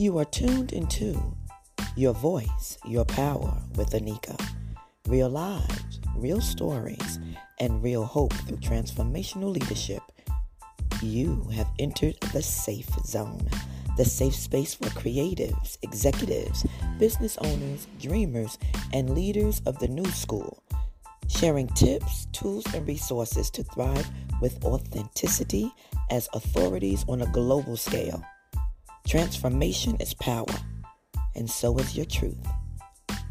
You are tuned into Your Voice, Your Power with Anika. Real lives, real stories, and real hope through transformational leadership. You have entered the safe zone, the safe space for creatives, executives, business owners, dreamers, and leaders of the new school, sharing tips, tools, and resources to thrive with authenticity as authorities on a global scale. Transformation is power, and so is your truth.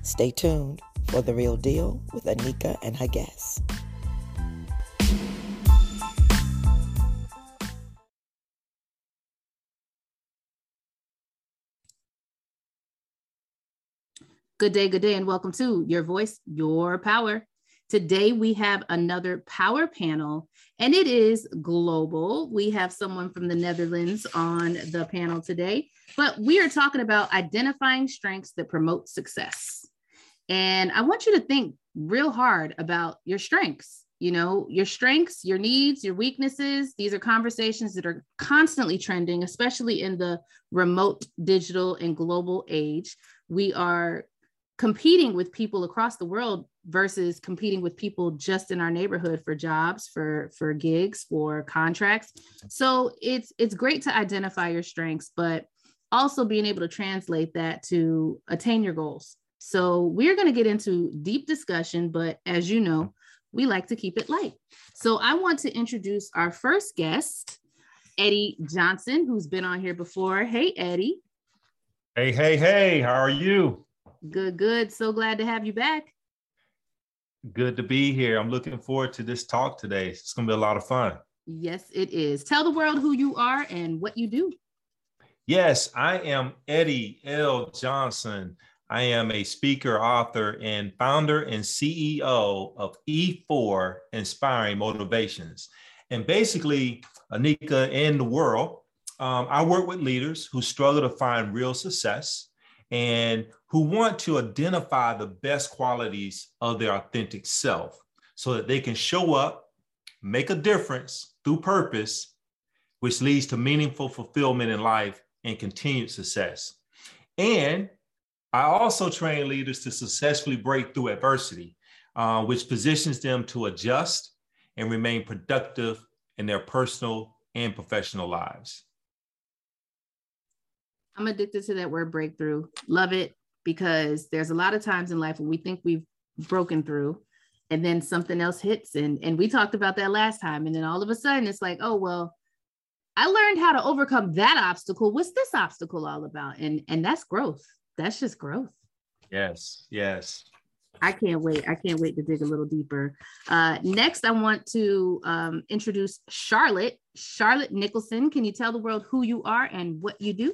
Stay tuned for The Real Deal with Anika and her guests. Good day, good day, and welcome to Your Voice, Your Power. Today we have another power panel, and it is global. We have someone from the Netherlands on the panel today, but we are talking about identifying strengths that promote success. And I want you to think real hard about your strengths. You know, your strengths, your needs, your weaknesses. These are conversations that are constantly trending, especially in the remote digital and global age. We are competing with people across the world versus competing with people just in our neighborhood for jobs for for gigs for contracts. So it's it's great to identify your strengths but also being able to translate that to attain your goals. So we're going to get into deep discussion but as you know we like to keep it light. So i want to introduce our first guest eddie johnson who's been on here before. Hey eddie. Hey hey hey how are you Good, good. So glad to have you back. Good to be here. I'm looking forward to this talk today. It's going to be a lot of fun. Yes, it is. Tell the world who you are and what you do. Yes, I am Eddie L. Johnson. I am a speaker, author, and founder and CEO of E4 Inspiring Motivations. And basically, Anika and the world, um, I work with leaders who struggle to find real success and who want to identify the best qualities of their authentic self so that they can show up, make a difference through purpose, which leads to meaningful fulfillment in life and continued success. And I also train leaders to successfully break through adversity, uh, which positions them to adjust and remain productive in their personal and professional lives. I'm addicted to that word breakthrough. Love it because there's a lot of times in life when we think we've broken through and then something else hits and and we talked about that last time and then all of a sudden it's like, "Oh, well, I learned how to overcome that obstacle. What's this obstacle all about?" And and that's growth. That's just growth. Yes. Yes. I can't wait. I can't wait to dig a little deeper. Uh, next, I want to um, introduce Charlotte. Charlotte Nicholson, can you tell the world who you are and what you do?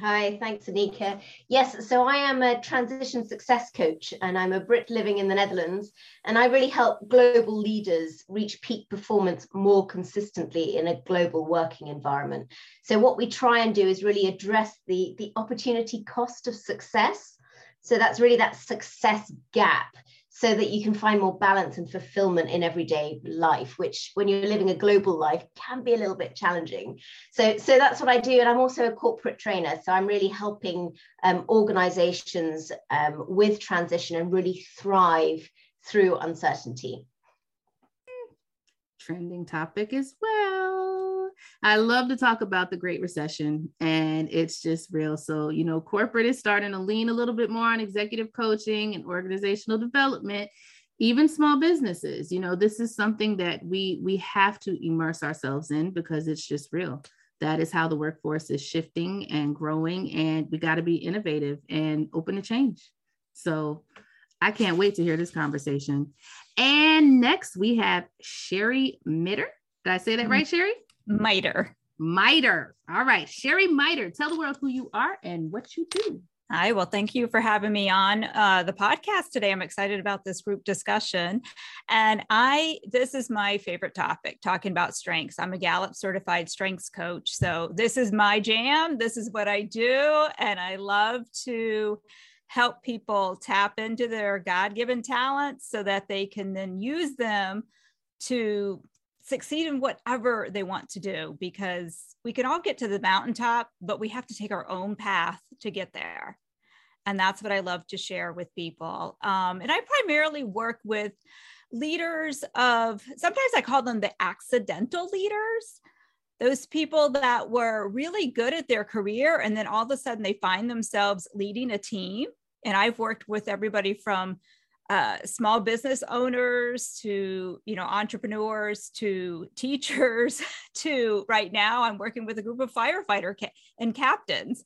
Hi, thanks, Anika. Yes, so I am a transition success coach and I'm a Brit living in the Netherlands. And I really help global leaders reach peak performance more consistently in a global working environment. So, what we try and do is really address the, the opportunity cost of success. So, that's really that success gap so that you can find more balance and fulfillment in everyday life which when you're living a global life can be a little bit challenging. So so that's what i do and i'm also a corporate trainer so i'm really helping um, organizations um, with transition and really thrive through uncertainty. Trending topic as well I love to talk about the Great Recession, and it's just real. So, you know, corporate is starting to lean a little bit more on executive coaching and organizational development even small businesses. You know this is something that we we have to immerse ourselves in because it's just real. That is how the workforce is shifting and growing and we got to be innovative and open to change. So i can't wait to hear this conversation. And next we have sherry mitter. Did i say that mm-hmm. right sherry Miter. Miter. All right. Sherry Miter, tell the world who you are and what you do. Hi, well, thank you for having me on uh, the podcast today. I'm excited about this group discussion. And I, this is my favorite topic talking about strengths. I'm a Gallup certified strengths coach. So this is my jam. This is what I do. And I love to help people tap into their God given talents so that they can then use them to succeed in whatever they want to do because we can all get to the mountaintop, but we have to take our own path to get there. And that's what I love to share with people. Um, and I primarily work with leaders of, sometimes I call them the accidental leaders. Those people that were really good at their career, and then all of a sudden they find themselves leading a team. And I've worked with everybody from uh, small business owners to you know entrepreneurs to teachers to right now i'm working with a group of firefighter ca- and captains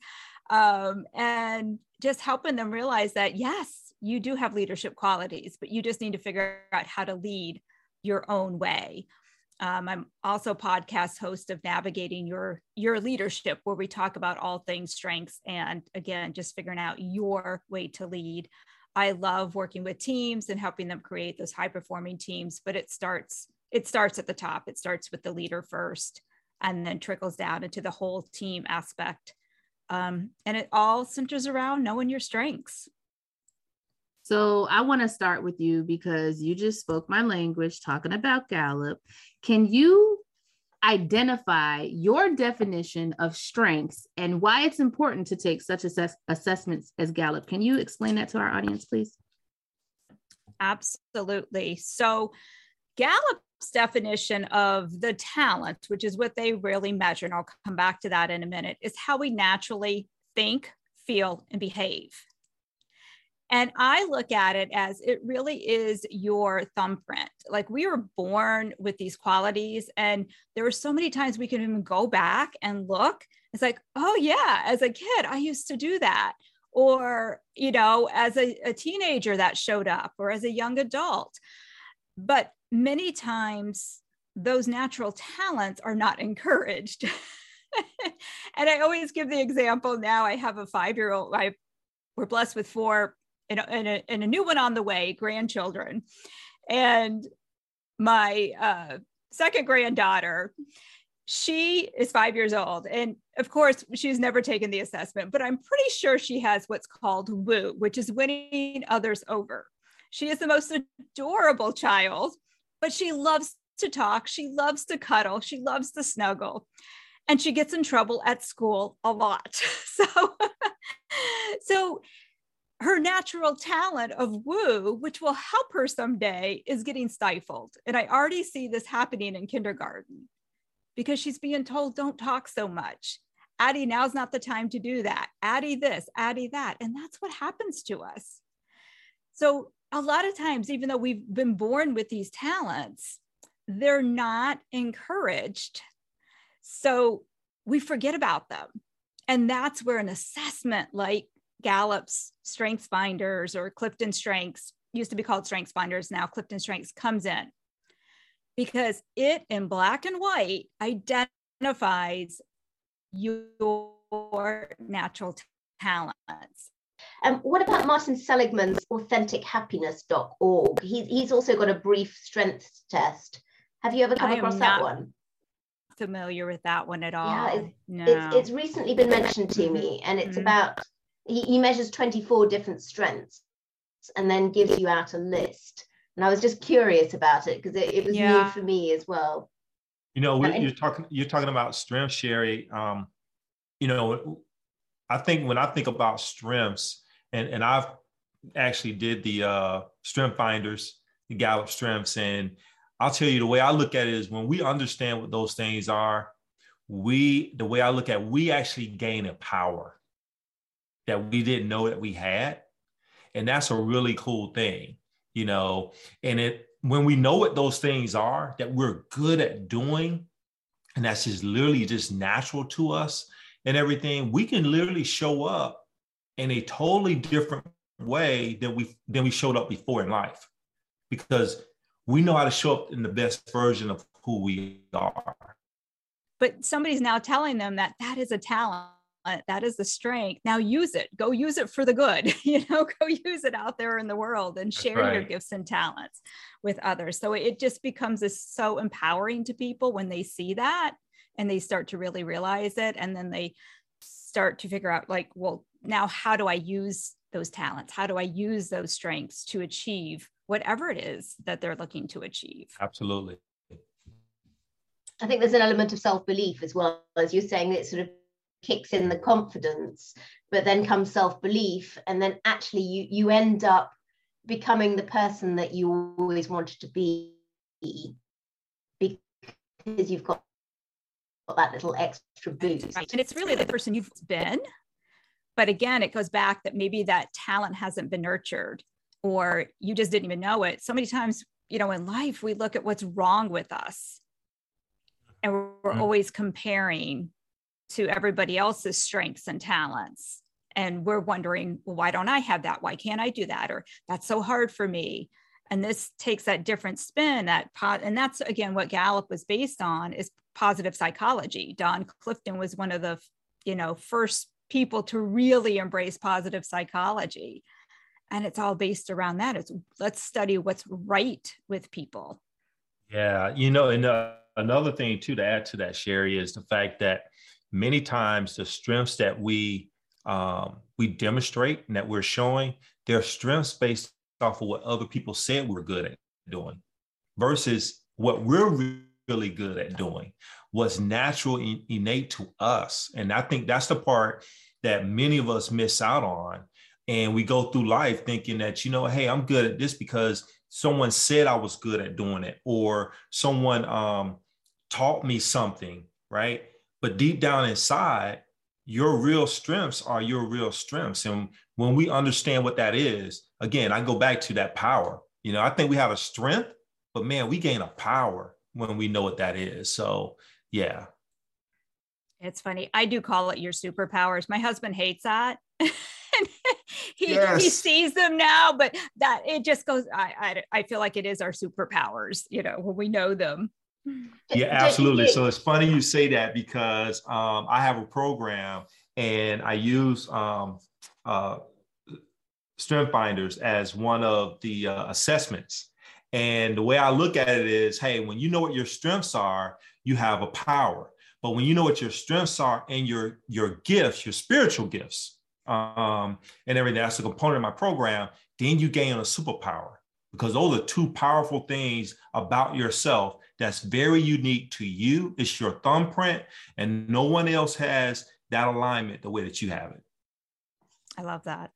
um, and just helping them realize that yes you do have leadership qualities but you just need to figure out how to lead your own way. Um, i'm also podcast host of navigating your your leadership where we talk about all things strengths and again just figuring out your way to lead I love working with teams and helping them create those high performing teams, but it starts it starts at the top. It starts with the leader first and then trickles down into the whole team aspect. Um, and it all centers around knowing your strengths. So I want to start with you because you just spoke my language talking about Gallup. Can you identify your definition of strengths and why it's important to take such assess- assessments as Gallup. Can you explain that to our audience, please? Absolutely. So, Gallup's definition of the talent, which is what they really measure, and I'll come back to that in a minute, is how we naturally think, feel, and behave. And I look at it as it really is your thumbprint. Like we were born with these qualities. And there were so many times we can even go back and look. It's like, oh, yeah, as a kid, I used to do that. Or, you know, as a, a teenager that showed up, or as a young adult. But many times, those natural talents are not encouraged. and I always give the example now I have a five year old, I we're blessed with four and, a, and a new one on the way, grandchildren. And my uh, second granddaughter, she is five years old. And of course, she's never taken the assessment, but I'm pretty sure she has what's called woo, which is winning others over. She is the most adorable child, but she loves to talk. She loves to cuddle. She loves to snuggle. And she gets in trouble at school a lot. So, so her natural talent of woo, which will help her someday, is getting stifled. And I already see this happening in kindergarten because she's being told, don't talk so much. Addie, now's not the time to do that. Addie, this, Addie, that. And that's what happens to us. So, a lot of times, even though we've been born with these talents, they're not encouraged. So, we forget about them. And that's where an assessment like Gallup's Strengths Finders or Clifton Strengths, used to be called Strengths Finders, now Clifton Strengths comes in because it in black and white identifies your natural talents. Um, what about Martin Seligman's AuthenticHappiness.org? He, he's also got a brief strengths test. Have you ever come across that one? Familiar with that one at all? Yeah, it's, no. it's, it's recently been mentioned to me, and it's mm-hmm. about he, he measures 24 different strengths and then gives you out a list. And I was just curious about it because it, it, was yeah. new for me as well. You know, you're talking you're talking about strength, Sherry. Um, you know, I think when I think about strengths, and and I've actually did the uh, strength finders, the Gallup strengths, and I'll tell you the way I look at it is when we understand what those things are, we the way I look at it, we actually gain a power that we didn't know that we had. And that's a really cool thing, you know. And it when we know what those things are that we're good at doing, and that's just literally just natural to us and everything, we can literally show up in a totally different way than we than we showed up before in life. Because we know how to show up in the best version of who we are. But somebody's now telling them that that is a talent Uh, that is the strength. Now use it. Go use it for the good you know go use it out there in the world and share right. your gifts and talents with others. So it just becomes a, so empowering to people when they see that and they start to really realize it and then they start to figure out like well now how do i use those talents? How do i use those strengths to achieve whatever it is that they're looking to achieve? Absolutely. I think there's an element of self belief as well as you're saying. It sort of kicks in the confidence, but then comes self belief, and then actually you you end up becoming the person that you always wanted to be because you've got that little extra boost. Right. And it's really the person you've been. But again, it goes back that maybe that talent hasn't been nurtured or you just didn't even know it. So many times, you know, in life, we look at what's wrong with us and we're mm-hmm. always comparing to everybody else's strengths and talents. And we're wondering, well, why don't I have that? Why can't I do that? Or that's so hard for me and this takes that different spin that pot and that's again what gallup was based on is positive psychology don clifton was one of the you know first people to really embrace positive psychology and it's all based around that it's let's study what's right with people yeah you know and uh, another thing too to add to that sherry is the fact that many times the strengths that we um, we demonstrate and that we're showing they're strengths based off of what other people said we're good at doing versus what we're really good at doing. What's natural and innate to us. And i think that's the part that many of us miss out on. And we go through life thinking that you know hey i'm good at this because someone said i was good at doing it or someone um, taught me something right but deep down inside your real strengths are your real strengths and when we understand what that is again, I go back to that power. You know, I think we have a strength, but man, we gain a power when we know what that is. So, yeah. It's funny. I do call it your superpowers. My husband hates that. he, yes. he sees them now, but that it just goes, I, I, I feel like it is our superpowers, you know, when we know them. Yeah, absolutely. So it's funny you say that because um, I have a program and I use um, uh, strength finders as one of the uh, assessments. And the way i look at it is hey when you know what your strengths are you have a power. But when you know what your strengths are and your your gifts your spiritual gifts um, and everything that's a component of my program then you gain a superpower. Because those are two powerful things about yourself that's very unique to you it's your thumbprint and no one else has that alignment the way that you have it i love that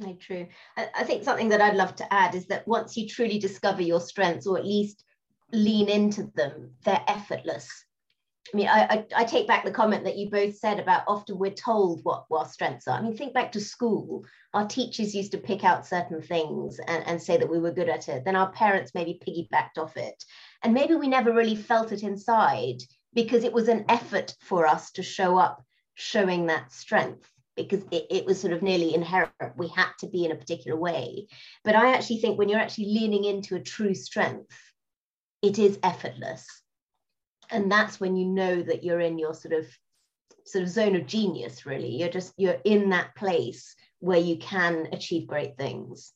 no, true. I, I think something that I'd love to add is that once you truly discover your strengths, or at least lean into them, they're effortless. I mean, I, I, I, take back the comment that you both said about often we're told what, what our strengths are. I mean, think back to school. Our teachers used to pick out certain things and, and say that we were good at it. Then our parents maybe piggybacked off it. And maybe we never really felt it inside because it was an effort for us to show up showing that strength because it, it, was sort of nearly inherent. We had to be in a particular way. But I actually think when you're actually leaning into a true strength, it is effortless. And that's when you know that you're in your sort of sort of zone of genius, really. You're just you're in that place where you can achieve great things.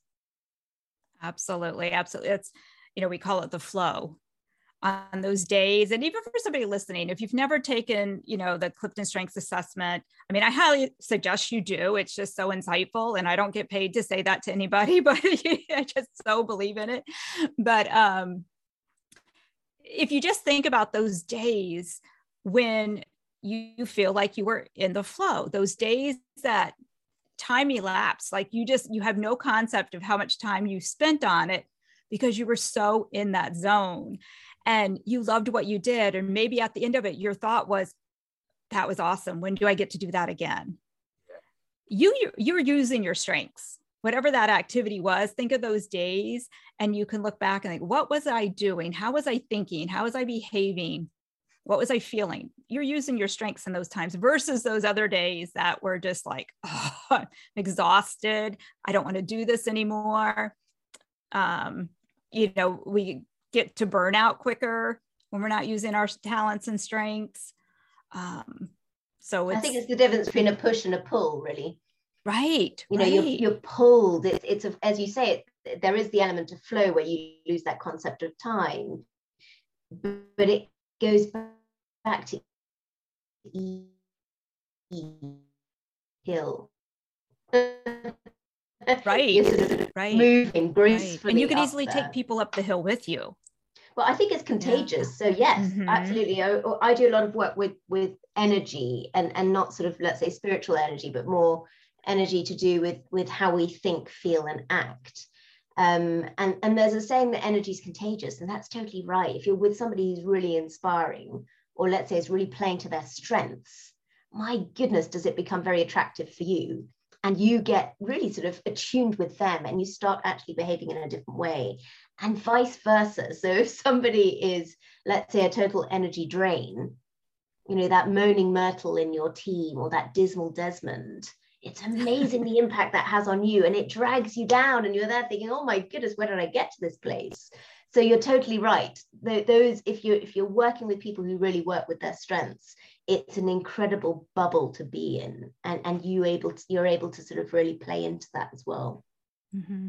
Absolutely. Absolutely. It's, you know, we call it the flow on those days and even for somebody listening if you've never taken you know the clifton strengths assessment i mean i highly suggest you do. It's just so insightful and i don't get paid to say that to anybody but i just so believe in it. But um if you just think about those days when you feel like you were in the flow those days that time elapsed like you just you have no concept of how much time you spent on it because you were so in that zone and you loved what you did and maybe at the end of it your thought was that was awesome. When do i get to do that again? You you're using your strengths. Whatever that activity was think of those days and you can look back and think what was i doing? How was i thinking? How was i behaving? What was i feeling? You're using your strengths in those times versus those other days that were just like oh, i'm exhausted. I don't want to do this anymore. Um, you know we get to burnout quicker when we're not using our talents and strengths. Um, so I think it's the difference between a push and a pull, really. Right. You know, right. You're, you're pulled. It's, it's a, as you say, it, there is the element of flow where you lose that concept of time, but it goes back to the hill. Right. right. Moving gracefully. Right. And you can easily take people up the hill with you well i think it's contagious yeah. so yes mm-hmm. absolutely I, I, do a lot of work with with energy and and not sort of let's say spiritual energy but more energy to do with with how we think feel and act um, and and there's a saying that energy is contagious and that's totally right if you're with somebody who's really inspiring or let's say is really playing to their strengths my goodness does it become very attractive for you and you get really sort of attuned with them and you start actually behaving in a different way. And vice versa. So if somebody is let's say a total energy drain you know that moaning myrtle in your team or that dismal desmond it's amazing the impact that has on you and it drags you down and you're there thinking oh my goodness where did i get to this place so you're totally right. Those if you if you're working with people who really work with their strengths it's an incredible bubble to be in and and you able to you're able to sort of really play into that as well. Mm-hmm.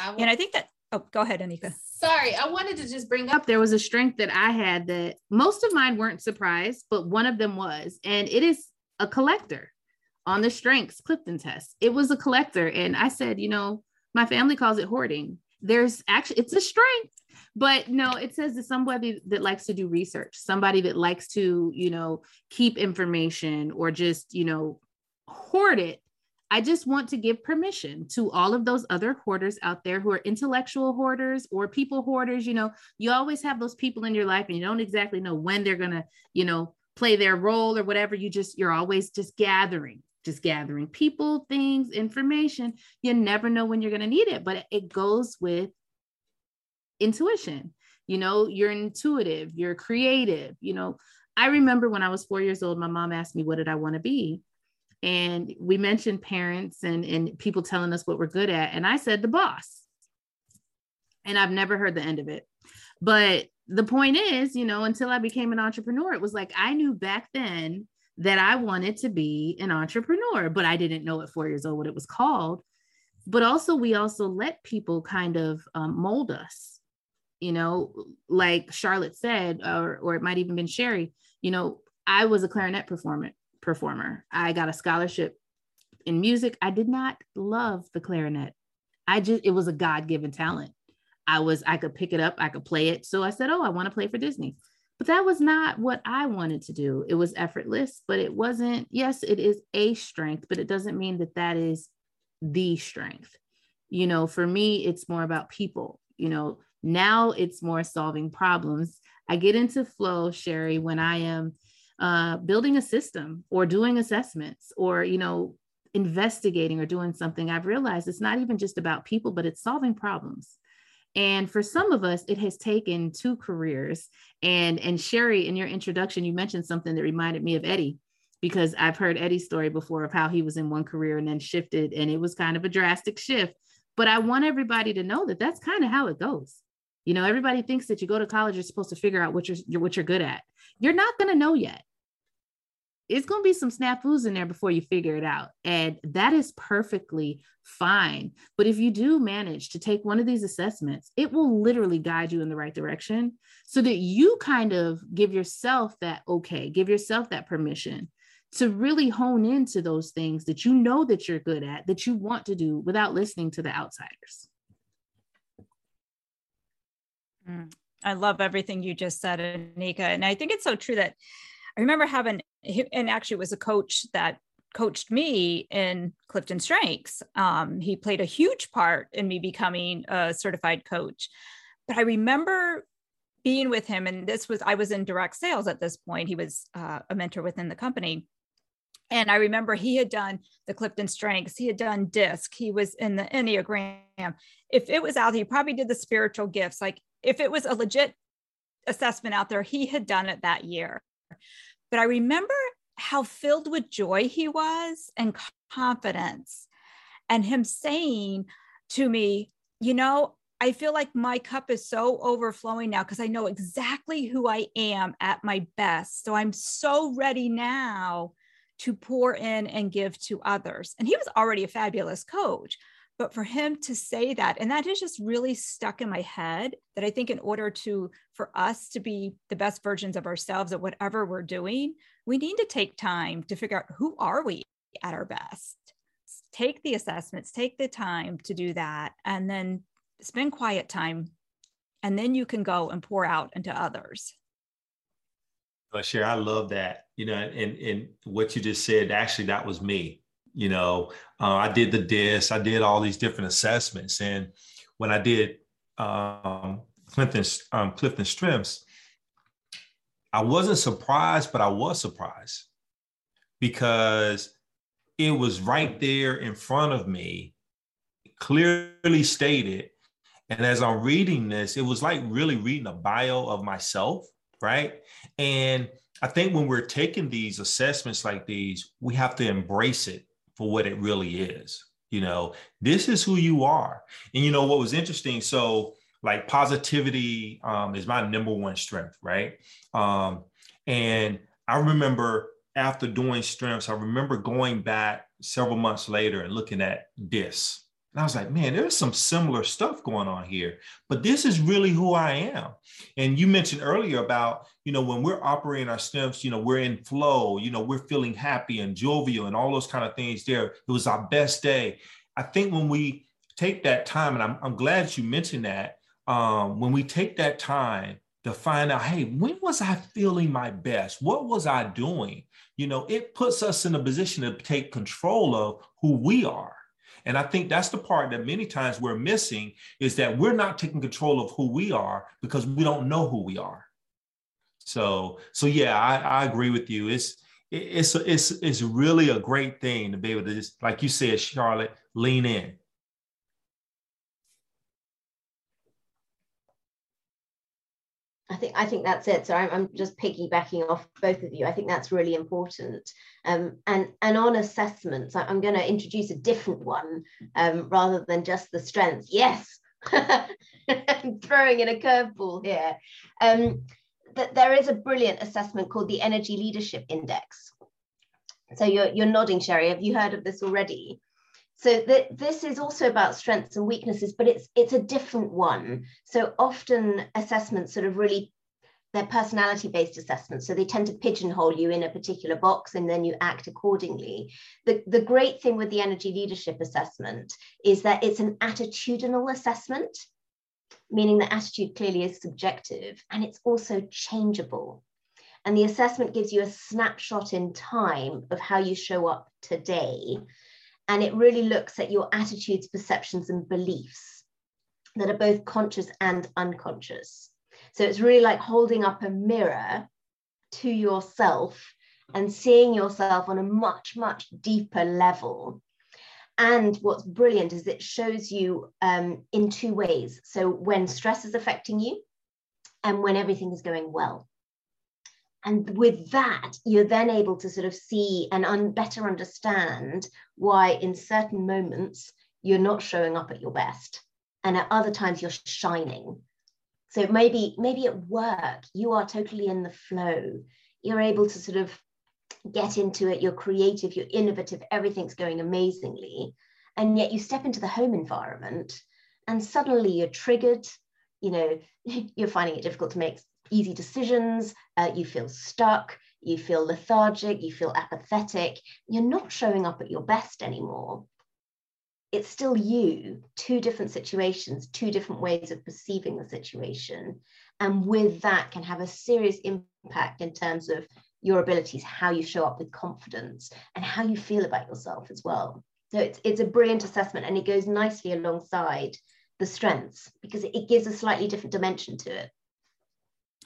I and i think that oh go ahead anika. Sorry i wanted to just bring up there was a strength that i had that most of mine weren't surprised but one of them was and it is a collector on the strengths clifton test it was a collector and i said you know my family calls it hoarding. There's actually it's a strength but no it says that somebody that likes to do research somebody that likes to you know keep information or just you know hoard it i just want to give permission to all of those other hoarders out there who are intellectual hoarders or people hoarders you know you always have those people in your life and you don't exactly know when they're going to you know play their role or whatever. You just you're always just gathering just gathering people things information. You never know when you're going to need it but it goes with intuition. You know, you're intuitive, you're creative. You know, I remember when I was four years old, my mom asked me, What did I want to be? And we mentioned parents and, and people telling us what we're good at. And I said, The boss. And I've never heard the end of it. But the point is, you know, until I became an entrepreneur, it was like I knew back then that I wanted to be an entrepreneur, but I didn't know at four years old what it was called. But also, we also let people kind of um, mold us you know like charlotte said or or it might even been sherry you know i was a clarinet performer performer. I got a scholarship in music. I did not love the clarinet. I just it was a god-given talent. I was i could pick it up i could play it. So i said oh i want to play for disney. But that was not what i wanted to do. It was effortless but it wasn't yes it is a strength but it doesn't mean that that is the strength. You know for me it's more about people you know now it's more solving problems. I get into flow, Sherry, when I am uh, building a system or doing assessments or, you know, investigating or doing something. I've realized it's not even just about people, but it's solving problems. And for some of us, it has taken two careers. And and Sherry, in your introduction, you mentioned something that reminded me of Eddie because I've heard Eddie's story before of how he was in one career and then shifted, and it was kind of a drastic shift. But I want everybody to know that that's kind of how it goes. You know, everybody thinks that you go to college, you're supposed to figure out what you're what you're good at. You're not to know yet. It's to be some snafus in there before you figure it out. And that is perfectly fine. But if you do manage to take one of these assessments, it will literally guide you in the right direction so that you kind of give yourself that okay, give yourself that permission to really hone into those things that you know that you're good at, that you want to do without listening to the outsiders. Mm. I love everything you just said, Anika. And I think it's so true that I remember having, and actually it was a coach that coached me in Clifton Strengths. Um, he played a huge part in me becoming a certified coach. But I remember being with him, and this was, I was in direct sales at this point. He was uh, a mentor within the company. And I remember he had done the Clifton Strengths, he had done DISC, he was in the Enneagram. If it was out, he probably did the spiritual gifts. Like if it was a legit assessment out there, he had done it that year. But I remember how filled with joy he was and confidence, and him saying to me, You know, I feel like my cup is so overflowing now because I know exactly who I am at my best. So I'm so ready now to pour in and give to others. And he was already a fabulous coach. But for him to say that, and that is just really stuck in my head that I think in order to, for us to be the best versions of ourselves at whatever we're doing, we need to take time to figure out who are we at our best. Take the assessments, take the time to do that, and then spend quiet time and then you can go and pour out into others. Well, sure, I love that. You know, and and what you just said, actually, that was me. You know, uh, I did the DISC, I did all these different assessments, and when I did um, Clifton um, Clifton Strengths, I wasn't surprised, but I was surprised because it was right there in front of me, clearly stated. And as I'm reading this, it was like really reading a bio of myself, right? And I think when we're taking these assessments like these, we have to embrace it for what it really is. You know, this is who you are. And you know what was interesting? So, like positivity um, is my number one strength, right? Um, and I remember after doing strengths, I remember going back several months later and looking at this. And I was like, man, there's some similar stuff going on here, but this is really who I am. And you mentioned earlier about, you know, when we're operating our strengths, you know, we're in flow, you know, we're feeling happy and jovial and all those kind of things there. It was our best day. I think when we take that time, and I'm, I'm glad you mentioned that, um, when we take that time to find out, hey, when was I feeling my best? What was I doing? You know, it puts us in a position to take control of who we are. And I think that's the part that many times we're missing is that we're not taking control of who we are because we don't know who we are. So, so yeah, I, I agree with you. It's it's it's it's really a great thing to be able to just, like you said, Charlotte, lean in. I think I think that's it. So I'm, I'm just piggybacking off both of you. I think that's really important. Um, and and on assessments, I'm going to introduce a different one um, rather than just the strengths. Yes, throwing in a curveball here. Um, that there is a brilliant assessment called the Energy Leadership Index. So you're you're nodding, Sherry. Have you heard of this already? So th- this is also about strengths and weaknesses, but it's it's a different one. So often assessments sort of really they're personality based assessments. So they tend to pigeonhole you in a particular box and then you act accordingly. The, the great thing with the energy leadership assessment is that it's an attitudinal assessment, meaning the attitude clearly is subjective and it's also changeable. And the assessment gives you a snapshot in time of how you show up today and it really looks at your attitudes, perceptions, and beliefs that are both conscious and unconscious. So it's really like holding up a mirror to yourself and seeing yourself on a much, much deeper level. And what's brilliant is it shows you um, in two ways. So when stress is affecting you and when everything is going well. And with that, you're then able to sort of see and un- better understand why, in certain moments, you're not showing up at your best, and at other times you're shining. So maybe, maybe at work, you are totally in the flow. You're able to sort of get into it. You're creative. You're innovative. Everything's going amazingly, and yet you step into the home environment, and suddenly you're triggered. You know, you're finding it difficult to make easy decisions, uh, you feel stuck, you feel lethargic, you feel apathetic, you're not showing up at your best anymore. It's still you, two different situations, two different ways of perceiving the situation. And with that, can have a serious impact in terms of your abilities, how you show up with confidence, and how you feel about yourself as well. So it's, it's a brilliant assessment and it goes nicely alongside the strengths because it gives a slightly different dimension to it.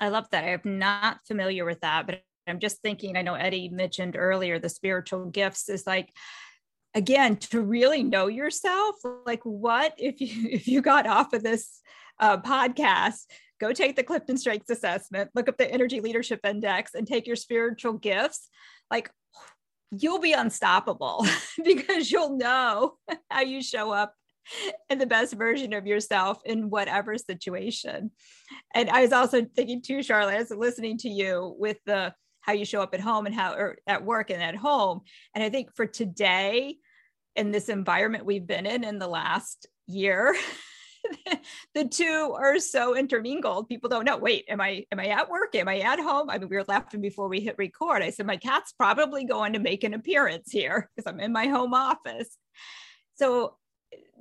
I love that. I'm not familiar with that, but I'm just thinking, I know Eddie mentioned earlier the spiritual gifts is like, again, to really know yourself, like what if you if you got off of this uh, podcast, go take the Clifton Strengths Assessment, look up the Energy Leadership Index, and take your spiritual gifts. Like you'll be unstoppable because you'll know how you show up and the best version of yourself in whatever situation. And I was also thinking too, Charlotte, as listening to you with the how you show up at home and how or at work and at home. And I think for today, in this environment we've been in in the last year, the two are so intermingled. People don't know. Wait, am I am I at work? Am I at home? I mean, we were laughing before we hit record. I said my cat's probably going to make an appearance here because I'm in my home office. So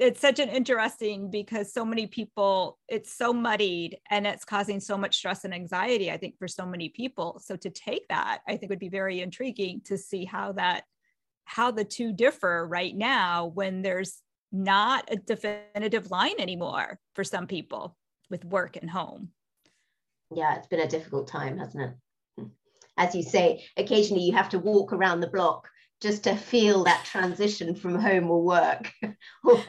it's such an interesting because so many people it's so muddied and it's causing so much stress and anxiety i think for so many people. So to take that i think would be very intriguing to see how that how the two differ right now when there's not a definitive line anymore for some people with work and home. Yeah it's been a difficult time hasn't it? As you say occasionally you have to walk around the block just to feel that transition from home or work or,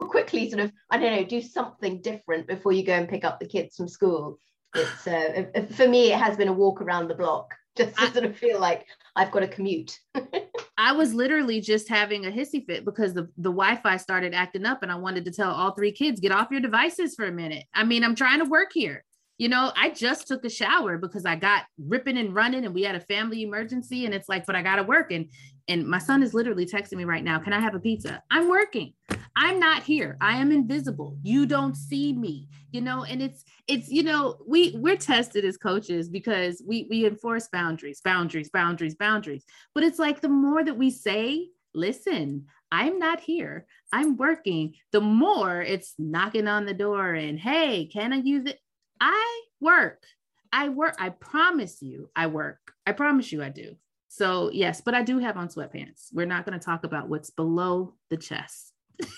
quickly sort of i don't know do something different before you go and pick up the kids from school. It's uh, for me it has been a walk around the block just to sort of feel like i've got a commute. I was literally just having a hissy fit because the, the wi-fi started acting up and i wanted to tell all three kids get off your devices for a minute. I mean i'm trying to work here you know, I just took a shower because I got ripping and running and we had a family emergency and it's like, but I got to work. And, and my son is literally texting me right now. Can I have a pizza? I'm working. I'm not here. I am invisible. You don't see me, you know, and it's, it's, you know, we we're tested as coaches because we, we enforce boundaries, boundaries, boundaries, boundaries. But it's like the more that we say, listen, I'm not here. I'm working. The more it's knocking on the door and, hey, can I use it? I work. I work. I promise you, I work. I promise you, I do. So, yes, but I do have on sweatpants. We're not going to talk about what's below the chest.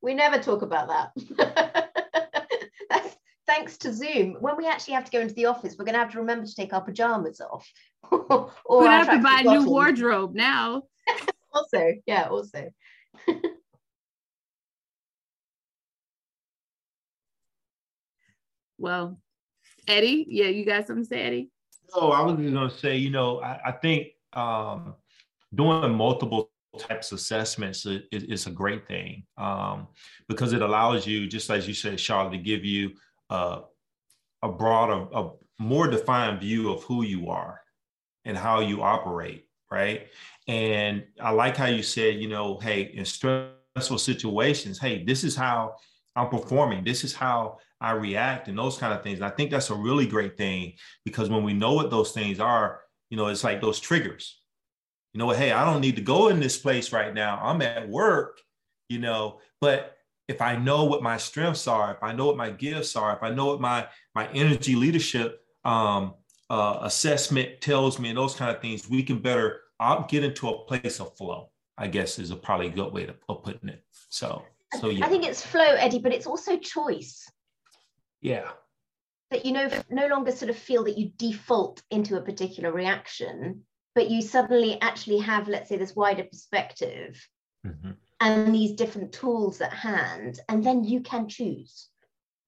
we never talk about that. That's thanks to Zoom. When we actually have to go into the office, we're going to have to remember to take our pajamas off. or we have to buy a new wardrobe now. also, yeah, also. Well, Eddie, yeah, you got something to say, Eddie? No, I was just going to say, you know, I, I think um, doing multiple types of assessments is, is a great thing um, because it allows you, just as you said, Charlotte, to give you uh, a broader, a more defined view of who you are and how you operate, right? And I like how you said, you know, hey, in stressful situations, hey, this is how I'm performing. This is how I react and those kind of things. And I think that's a really great thing because when we know what those things are, you know, it's like those triggers. You know, hey, I don't need to go in this place right now. I'm at work, you know, but if I know what my strengths are, if I know what my gifts are, if I know what my my energy leadership um, uh, assessment tells me, and those kind of things, we can better I'll get into a place of flow. I guess is a probably good way to, of putting it. So, so yeah. I think it's flow, Eddie, but it's also choice. Yeah. That you know no longer sort of feel that you default into a particular reaction, but you suddenly actually have, let's say, this wider perspective mm-hmm. and these different tools at hand, and then you can choose.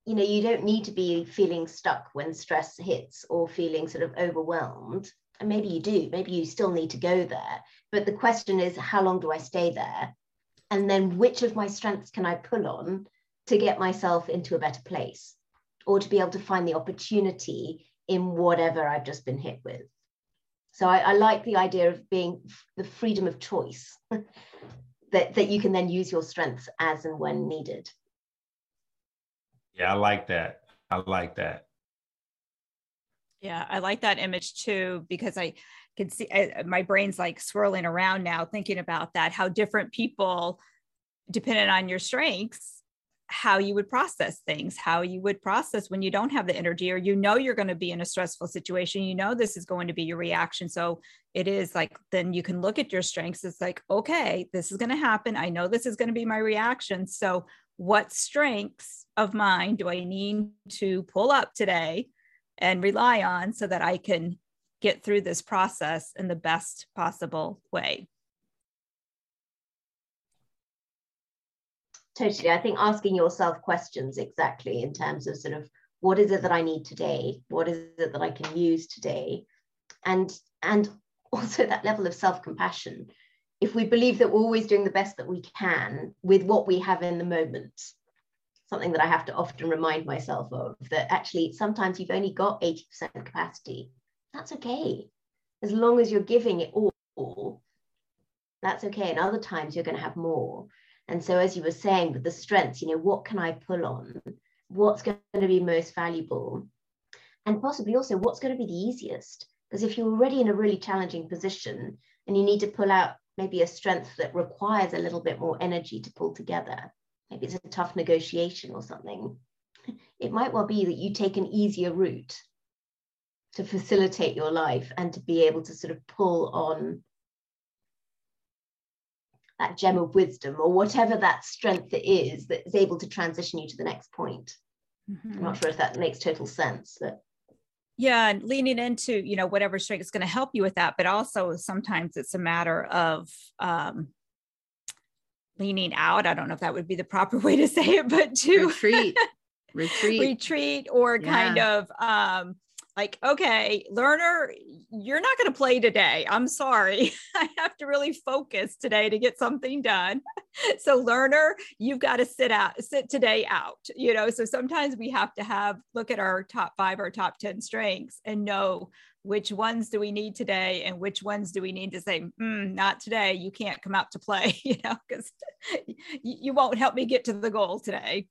You know, you don't need to be feeling stuck when stress hits or feeling sort of overwhelmed. And maybe you do, maybe you still need to go there. But the question is, how long do I stay there? And then which of my strengths can I pull on to get myself into a better place? Or to be able to find the opportunity in whatever I've just been hit with. So I, I like the idea of being the freedom of choice that, that you can then use your strengths as and when needed. Yeah, I like that. I like that. Yeah, I like that image too because I can see I, my brain's like swirling around now thinking about that how different people depending on your strengths how you would process things, how you would process when you don't have the energy or you know you're going to be in a stressful situation, you know this is going to be your reaction. So it is like then you can look at your strengths. It's like, okay, this is going to happen. I know this is going to be my reaction. So what strengths of mine do I need to pull up today and rely on so that I can get through this process in the best possible way? Totally. I think asking yourself questions exactly in terms of sort of what is it that i need today? What is it that i can use today? And and also that level of self-compassion. If we believe that we're always doing the best that we can with what we have in the moment something that i have to often remind myself of that actually sometimes you've only got 80% capacity that's okay. As long as you're giving it all that's okay. And other times you're going to have more and so, as you were saying, with the strengths, you know, what can I pull on? What's going to be most valuable? And possibly also, what's going to be the easiest? Because if you're already in a really challenging position and you need to pull out maybe a strength that requires a little bit more energy to pull together. Maybe it's a tough negotiation or something. It might well be that you take an easier route to facilitate your life and to be able to sort of pull on that gem of wisdom or whatever that strength it is that is able to transition you to the next point. Mm-hmm. I'm not sure if that makes total sense, but yeah and leaning into you know whatever strength is going to help you with that but also sometimes it's a matter of um leaning out i don't know if that would be the proper way to say it but to retreat retreat retreat or yeah. kind of um like, okay, learner, you're not going to play today. I'm sorry. I have to really focus today to get something done. so, learner, you've got to sit out, sit today out, you know. So, sometimes we have to have look at our top five or top 10 strengths and know which ones do we need today and which ones do we need to say, mm, not today. You can't come out to play, you know, because you won't help me get to the goal today.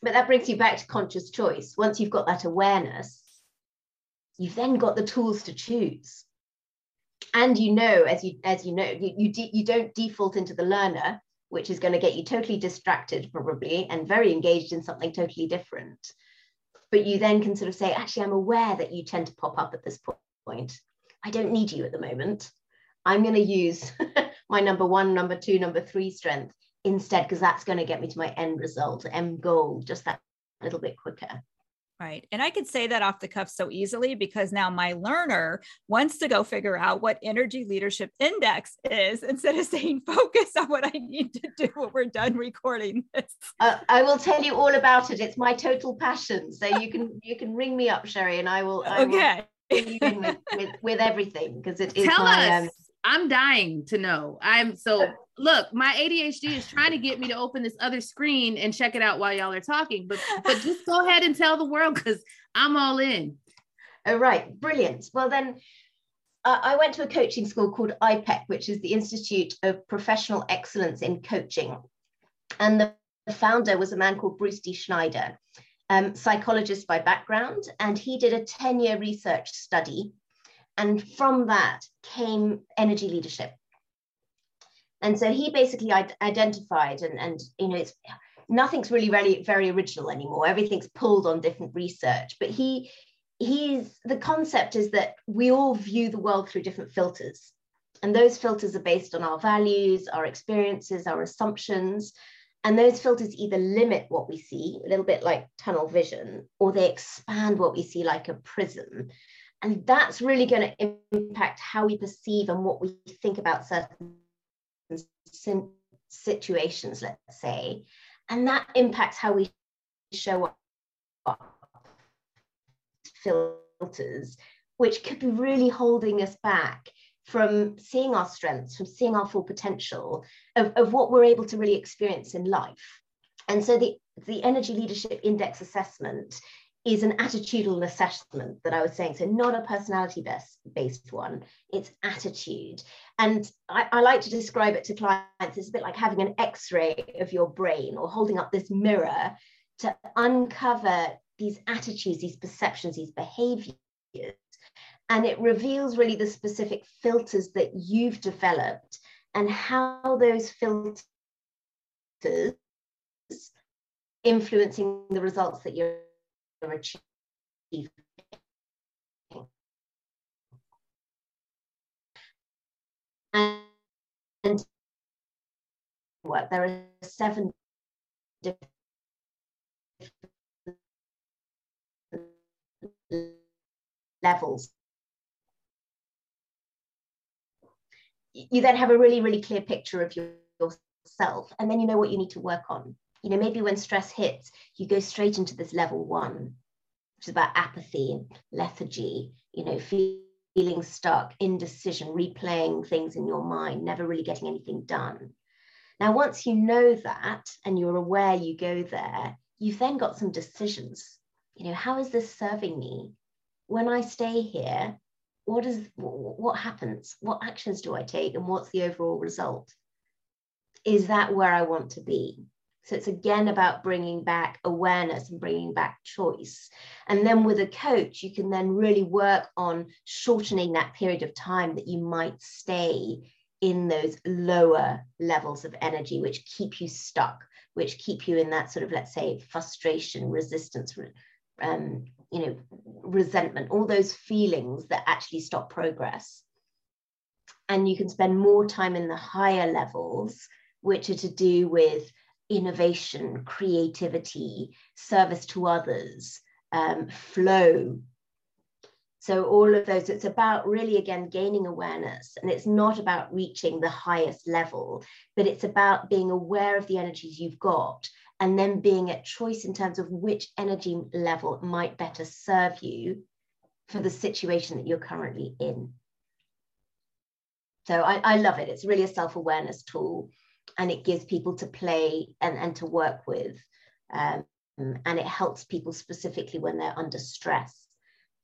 But that brings you back to conscious choice. Once you've got that awareness, you've then got the tools to choose. And you know as you as you know you you, de- you don't default into the learner which is going to get you totally distracted probably and very engaged in something totally different. But you then can sort of say actually i'm aware that you tend to pop up at this point. I don't need you at the moment. I'm going to use my number one number two number three strength instead because that's going to get me to my end result end goal just that little bit quicker Right. And I could say that off the cuff so easily because now my learner wants to go figure out what energy leadership index is instead of saying focus on what I need to do when we're done recording this. Uh, I will tell you all about it. It's my total passion. So you can you can ring me up, Sherry, and I will. I okay. Will with, with, with, everything because it is tell my, us. Um, I'm dying to know. I'm so look, my ADHD is trying to get me to open this other screen and check it out while y'all are talking. But but just go ahead and tell the world because I'm all in. All right, brilliant. Well then, uh, I went to a coaching school called IPEC, which is the Institute of Professional Excellence in Coaching, and the founder was a man called Bruce D. Schneider, um, psychologist by background, and he did a 10-year research study, and from that came energy leadership and so he basically identified and, and you know, it's nothing's really very, very original anymore. Everything's pulled on different research, but he, he's, the concept is that we all view the world through different filters. And those filters are based on our values, our experiences, our assumptions. And those filters either limit what we see, a little bit like tunnel vision, or they expand what we see like a prism. And that's really going to impact how we perceive and what we think about certain situations, let's say, and that impacts how we show up filters, which could be really holding us back from seeing our strengths, from seeing our full potential of, of what we're able to really experience in life. And so the, the Energy Leadership Index assessment is an attitudinal assessment that I was saying. So, not a personality based one, it's attitude. And I, I, like to describe it to clients it's a bit like having an x ray of your brain or holding up this mirror to uncover these attitudes, these perceptions, these behaviors. And it reveals really the specific filters that you've developed and how those filters influencing the results that you're achieving. And work, there are seven levels. You then have a really, really clear picture of your, yourself, and then you know what you need to work on you know, maybe when stress hits, you go straight into this level one, which is about apathy and lethargy, you know, feeling stuck, indecision, replaying things in your mind, never really getting anything done. Now, once you know that and you're aware you go there, you've then got some decisions. You know, how is this serving me? When I stay here, what is what happens? What actions do I take, and what's the overall result? Is that where I want to be? So it's again about bringing back awareness and bringing back choice. And then with a coach, you can then really work on shortening that period of time that you might stay in those lower levels of energy, which keep you stuck, which keep you in that sort of, let's say, frustration, resistance, um, you know, resentment, all those feelings that actually stop progress. And you can spend more time in the higher levels, which are to do with innovation, creativity, service to others, um, flow. So, all of those, it's about really, again, gaining awareness. And it's not about reaching the highest level, but it's about being aware of the energies you've got and then being at choice in terms of which energy level might better serve you for the situation that you're currently in. So I, I love it. It's really a self-awareness tool and it gives people to play and, and to work with. Um, and it helps people specifically when they're under stress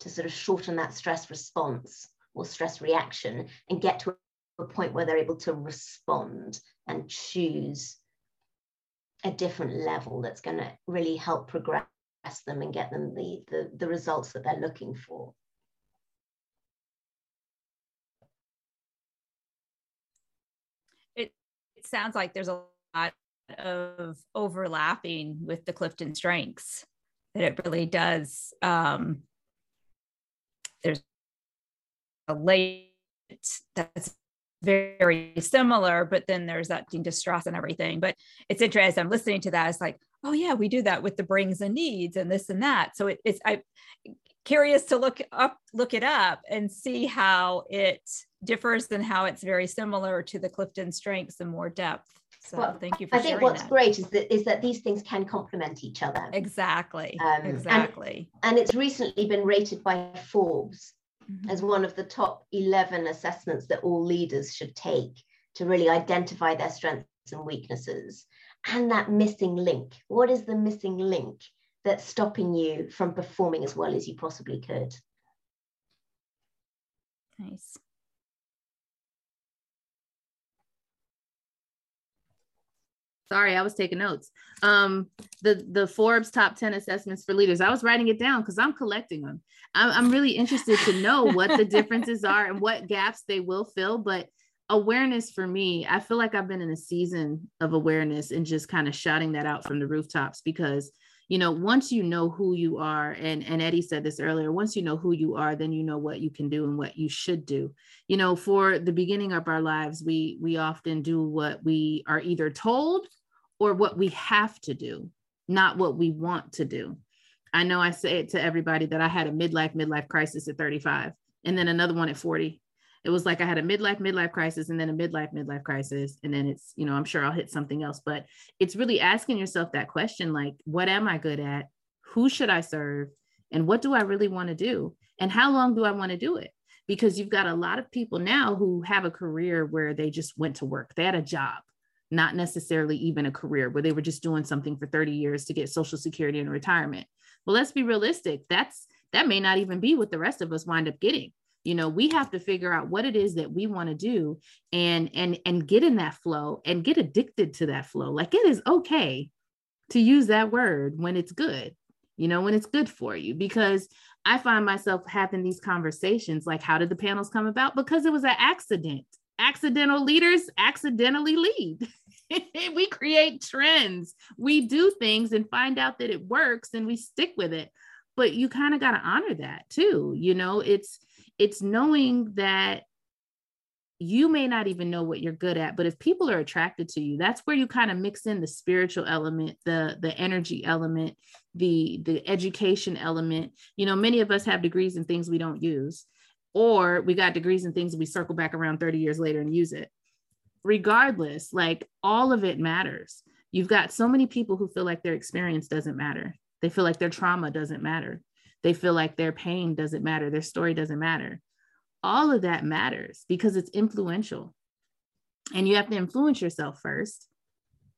to sort of shorten that stress response or stress reaction and get to a point where they're able to respond and choose a different level that's going to really help progress them and get them the, the, the results that they're looking for. It, it sounds like there's a lot of overlapping with the Clifton strengths that it really does. Um, there's a late that's very similar, but then there's that distress and everything. But it's interesting. I'm listening to that. It's like, oh yeah, we do that with the brings and needs and this and that. So it, it's I curious to look up, look it up and see how it differs and how it's very similar to the Clifton strengths and more depth. So well, thank you for I think what's that. great is that is that these things can complement each other. Exactly. Um, exactly. And, and it's recently been rated by Forbes mm-hmm. as one of the top 11 assessments that all leaders should take to really identify their strengths and weaknesses and that missing link. What is the missing link that's stopping you from performing as well as you possibly could? Nice. Sorry, I was taking notes. Um, the the Forbes top 10 assessments for leaders. I was writing it down because I'm collecting them. I'm, I'm really interested to know what the differences are and what gaps they will fill. But awareness for me, I feel like I've been in a season of awareness and just kind of shouting that out from the rooftops because you know once you know who you are and and eddie said this earlier once you know who you are then you know what you can do and what you should do you know for the beginning of our lives we we often do what we are either told or what we have to do, not what we want to do. I know I say it to everybody that I had a midlife, midlife crisis at 35 and then another one at 40. It was like I had a midlife, midlife crisis and then a midlife, midlife crisis. And then it's, you know, I'm sure I'll hit something else, but it's really asking yourself that question like, what am I good at? Who should I serve? And what do I really want to do? And how long do I want to do it? Because you've got a lot of people now who have a career where they just went to work, they had a job not necessarily even a career where they were just doing something for 30 years to get social security and retirement well let's be realistic that's that may not even be what the rest of us wind up getting you know we have to figure out what it is that we want to do and and and get in that flow and get addicted to that flow like it is okay to use that word when it's good you know when it's good for you because i find myself having these conversations like how did the panels come about because it was an accident accidental leaders accidentally lead. we create trends. We do things and find out that it works and we stick with it. But you kind of got to honor that too. You know, it's it's knowing that you may not even know what you're good at but if people are attracted to you that's where you kind of mix in the spiritual element the the energy element the the education element. You know many of us have degrees in things we don't use or we got degrees and things we circle back around 30 years later and use it. Regardless like all of it matters. You've got so many people who feel like their experience doesn't matter. They feel like their trauma doesn't matter they feel like their pain doesn't matter their story doesn't matter. All of that matters because it's influential. And you have to influence yourself first.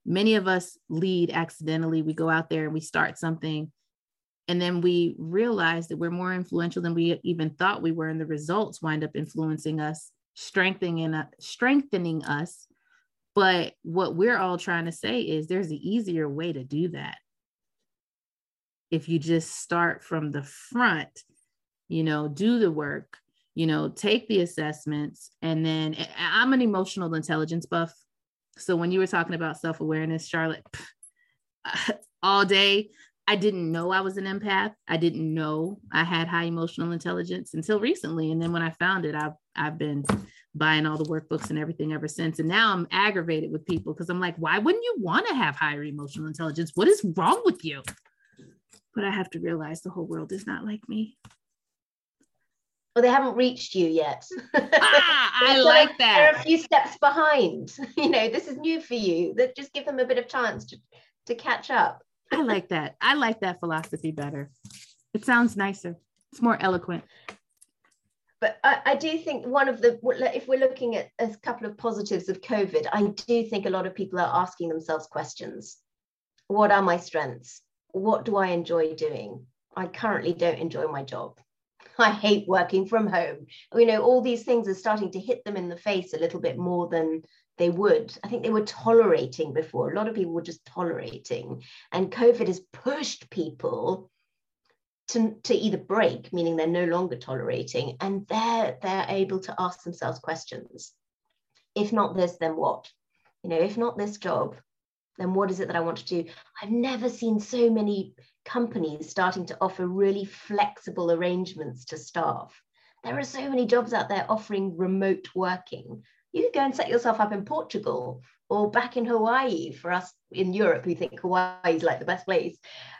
Many of us lead accidentally. We go out there and we start something and then we realize that we're more influential than we even thought we were and the results wind up influencing us strengthening uh, strengthening us. But what we're all trying to say is there's an easier way to do that if you just start from the front you know do the work you know, take the assessments. And then I'm an emotional intelligence buff. So when you were talking about self awareness, Charlotte, all day, I didn't know I was an empath. I didn't know I had high emotional intelligence until recently. And then when I found it, I've I've been buying all the workbooks and everything ever since. And now I'm aggravated with people because I'm like, why wouldn't you want to have higher emotional intelligence? What is wrong with you? But I have to realize the whole world is not like me. Well, they haven't reached you yet. ah, I like that. They're a few steps behind. You know, this is new for you. That just give them a bit of chance to, to catch up. I like that. I like that philosophy better. It sounds nicer. It's more eloquent. But I, I, do think one of the, if we're looking at a couple of positives of COVID, I do think a lot of people are asking themselves questions. What are my strengths? What do I enjoy doing? I currently don't enjoy my job. I hate working from home. You know, all these things are starting to hit them in the face a little bit more than they would. I think they were tolerating before. A lot of people were just tolerating. And COVID has pushed people to, to either break, meaning they're no longer tolerating, and they're they're able to ask themselves questions. If not this, then what? You know, if not this job, then what is it that I want to do? I've never seen so many companies starting to offer really flexible arrangements to staff. There are so many jobs out there offering remote working, you could go and set yourself up in Portugal or back in Hawaii for us in Europe who think Hawaii is like the best place.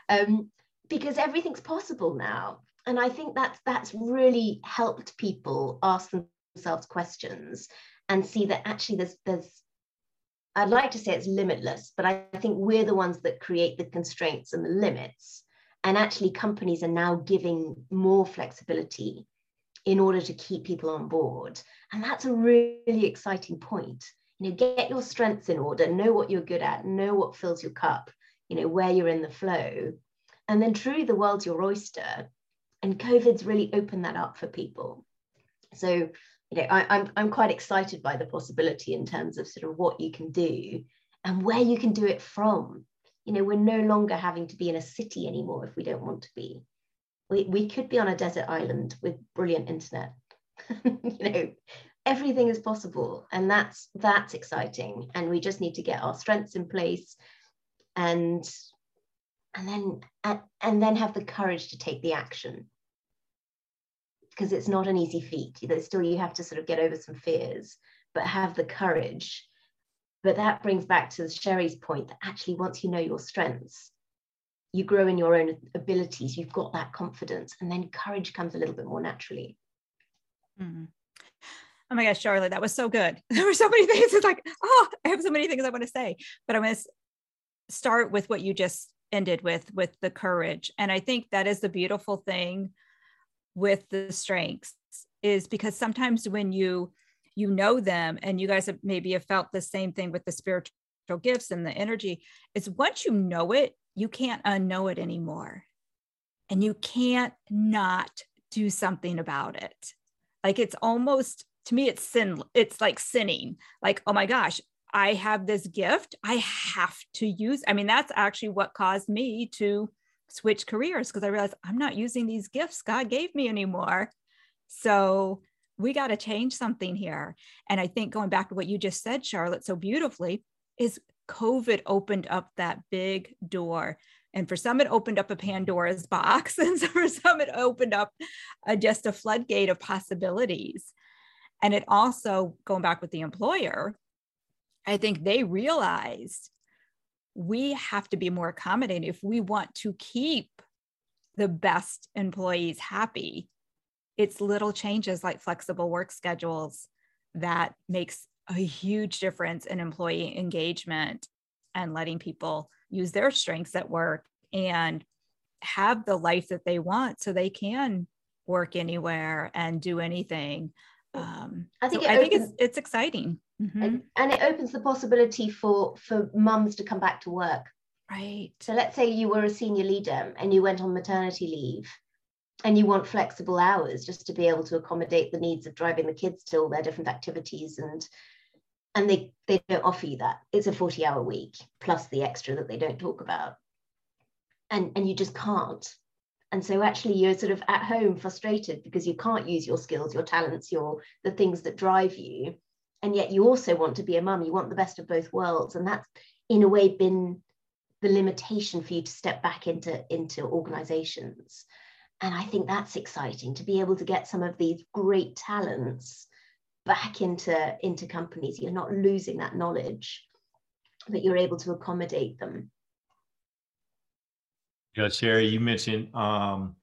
Um, because everything's possible now. And I think that's that's really helped people ask themselves questions and see that actually there's there's I'd like to say it's limitless, but I think we're the ones that create the constraints and the limits. And actually, companies are now giving more flexibility in order to keep people on board. And that's a really exciting point. You know, get your strengths in order, know what you're good at, know what fills your cup, you know, where you're in the flow. And then truly the world's your oyster. And COVID's really opened that up for people. So, you know, I, I'm, I'm quite excited by the possibility in terms of sort of what you can do and where you can do it from. You know, we're no longer having to be in a city anymore if we don't want to be. We, we could be on a desert island with brilliant internet. You know everything is possible and that's that's exciting and we just need to get our strengths in place and and then and, and then have the courage to take the action because it's not an easy feat There's still you have to sort of get over some fears but have the courage but that brings back to sherry's point that actually once you know your strengths you grow in your own abilities, you've got that confidence, and then courage comes a little bit more naturally. Mm-hmm. Oh my gosh, Charlotte, that was so good. There were so many things. It's like, oh, I have so many things I want to say, but I'm going to start with what you just ended with, with the courage. And I think that is the beautiful thing with the strengths is because sometimes when you you know them and you guys have maybe have felt the same thing with the spiritual gifts and the energy is once you know it you can't unknow it anymore. And you can't not do something about it. Like it's almost, to me, it's sin. It's like sinning. Like, oh my gosh, I have this gift. I have to use. I mean, that's actually what caused me to switch careers because I realized I'm not using these gifts God gave me anymore. So we got to change something here. And I think going back to what you just said, Charlotte, so beautifully, is COVID opened up that big door. And for some, it opened up a Pandora's box. And for some, it opened up a, just a floodgate of possibilities. And it also, going back with the employer, I think they realized we have to be more accommodating if we want to keep the best employees happy. It's little changes like flexible work schedules that makes a huge difference in employee engagement and letting people use their strengths at work and have the life that they want so they can work anywhere and do anything um, I think, so I opens, think it's, it's exciting. Mm-hmm. and, and it opens the possibility for for mums to come back to work. Right. So let's say you were a senior leader and you went on maternity leave and you want flexible hours just to be able to accommodate the needs of driving the kids to all their different activities and and they they don't offer you that. It's a 40 hour week plus the extra that they don't talk about. And and you just can't and so actually you're sort of at home frustrated because you can't use your skills your talents your the things that drive you. And yet you also want to be a mum. You want the best of both worlds. And that's in a way been the limitation for you to step back into into organizations. And i think that's exciting to be able to get some of these great talents back into into companies. You're not losing that knowledge but you're able to accommodate them yeah sherry you mentioned um,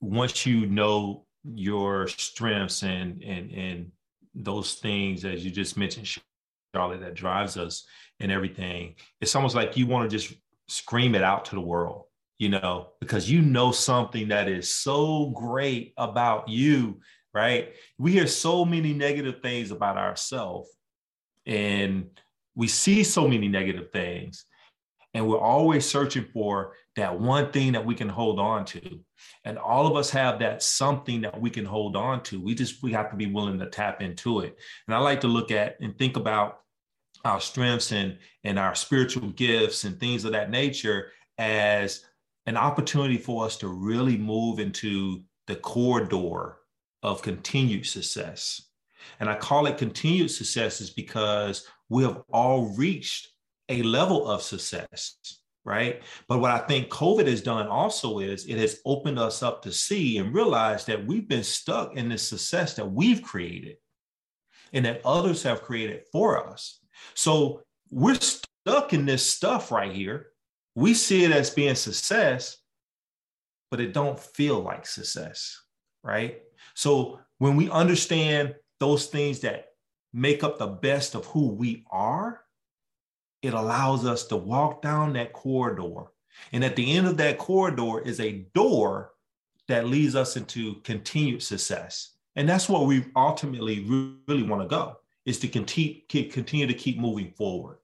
once you know your strengths and and and those things as you just mentioned charlotte that drives us and everything it's almost like you want to just scream it out to the world you know because you know something that is so great about you right? We hear so many negative things about ourselves and we see so many negative things and we're always searching for that one thing that we can hold on to. And all of us have that something that we can hold on to. We just we have to be willing to tap into it. And i like to look at and think about our strengths and and our spiritual gifts and things of that nature as an opportunity for us to really move into the corridor of continued success. And I call it continued success is because we have all reached a level of success, right? But what I think COVID has done also is it has opened us up to see and realize that we've been stuck in this success that we've created and that others have created for us. So we're stuck in this stuff right here. We see it as being success, but it don't feel like success, right? So when we understand those things that make up the best of who we are, it allows us to walk down that corridor. And at the end of that corridor is a door that leads us into continued success. And that's what we ultimately really want to go is to continue, continue to keep moving forward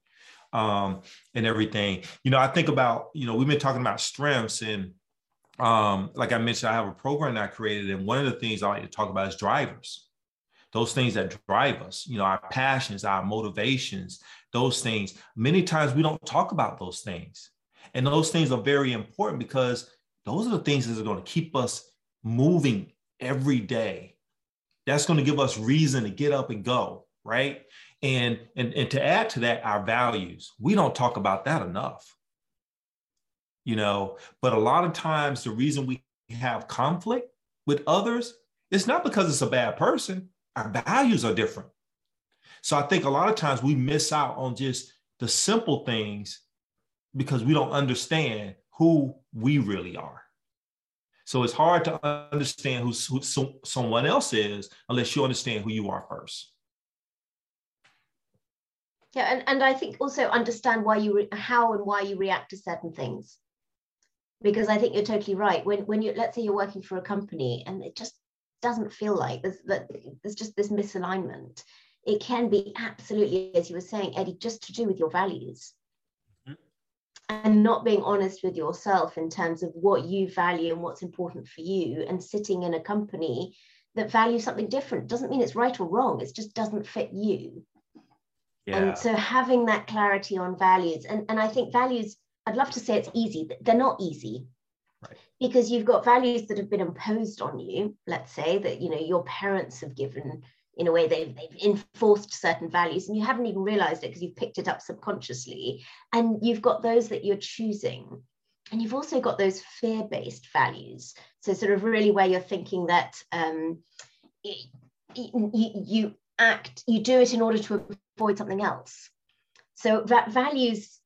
um, and everything. You know, I think about, you know, we've been talking about strengths and um, like I mentioned, I have a program that I created. And one of the things I like to talk about is drivers. Those things that drive us, you know, our passions, our motivations, those things. Many times we don't talk about those things. And those things are very important because those are the things that are going to keep us moving every day. That's going to give us reason to get up and go right? And, and, and to add to that, our values. We don't talk about that enough. You know, but a lot of times the reason we have conflict with others, it's not because it's a bad person. Our values are different. So I think a lot of times we miss out on just the simple things because we don't understand who we really are. So it's hard to understand who, who someone else is unless you understand who you are first. Yeah and, and i think also understand why you re- how and why you react to certain things. Because i think you're totally right. When when you let's say you're working for a company and it just doesn't feel like there's that there's just this misalignment it can be absolutely as you were saying eddie just to do with your values mm-hmm. and not being honest with yourself in terms of what you value and what's important for you and sitting in a company that values something different doesn't mean it's right or wrong it just doesn't fit you yeah. And so having that clarity on values, and, and I think values, I'd love to say it's easy, but they're not easy. Right. Because you've got values that have been imposed on you, let's say that you know your parents have given in a way they've, they've enforced certain values and you haven't even realized it because you've picked it up subconsciously. And you've got those that you're choosing. And you've also got those fear-based values. So sort of really where you're thinking that um, you, you act you do it in order to avoid something else. So that values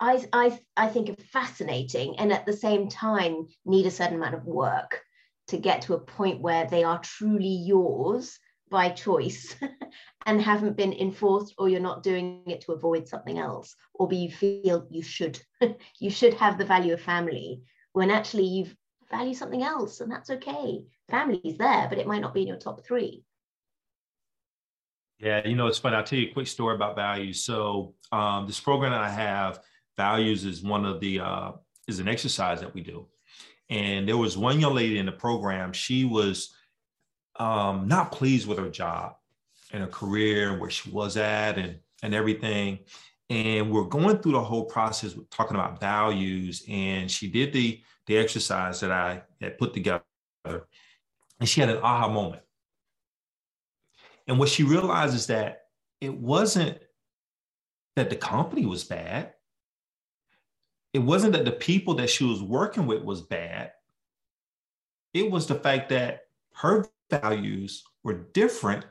I, I, I think are fascinating and at the same time need a certain amount of work to get to a point where they are truly yours by choice and haven't been enforced or you're not doing it to avoid something else or be you feel you should you should have the value of family when actually you value something else and that's okay family is there but it might not be in your top three yeah, you know, it's funny. I'll tell you a quick story about values. So um, this program that I have, values is one of the uh, is an exercise that we do. And there was one young lady in the program. She was um, not pleased with her job and her career, and where she was at, and and everything. and we're going through the whole process talking about values. And she did the the exercise that i had put together. And she had an aha moment. And what she realized is that it wasn't that the company was bad. It wasn't that the people that she was working with was bad. It was the fact that her values were different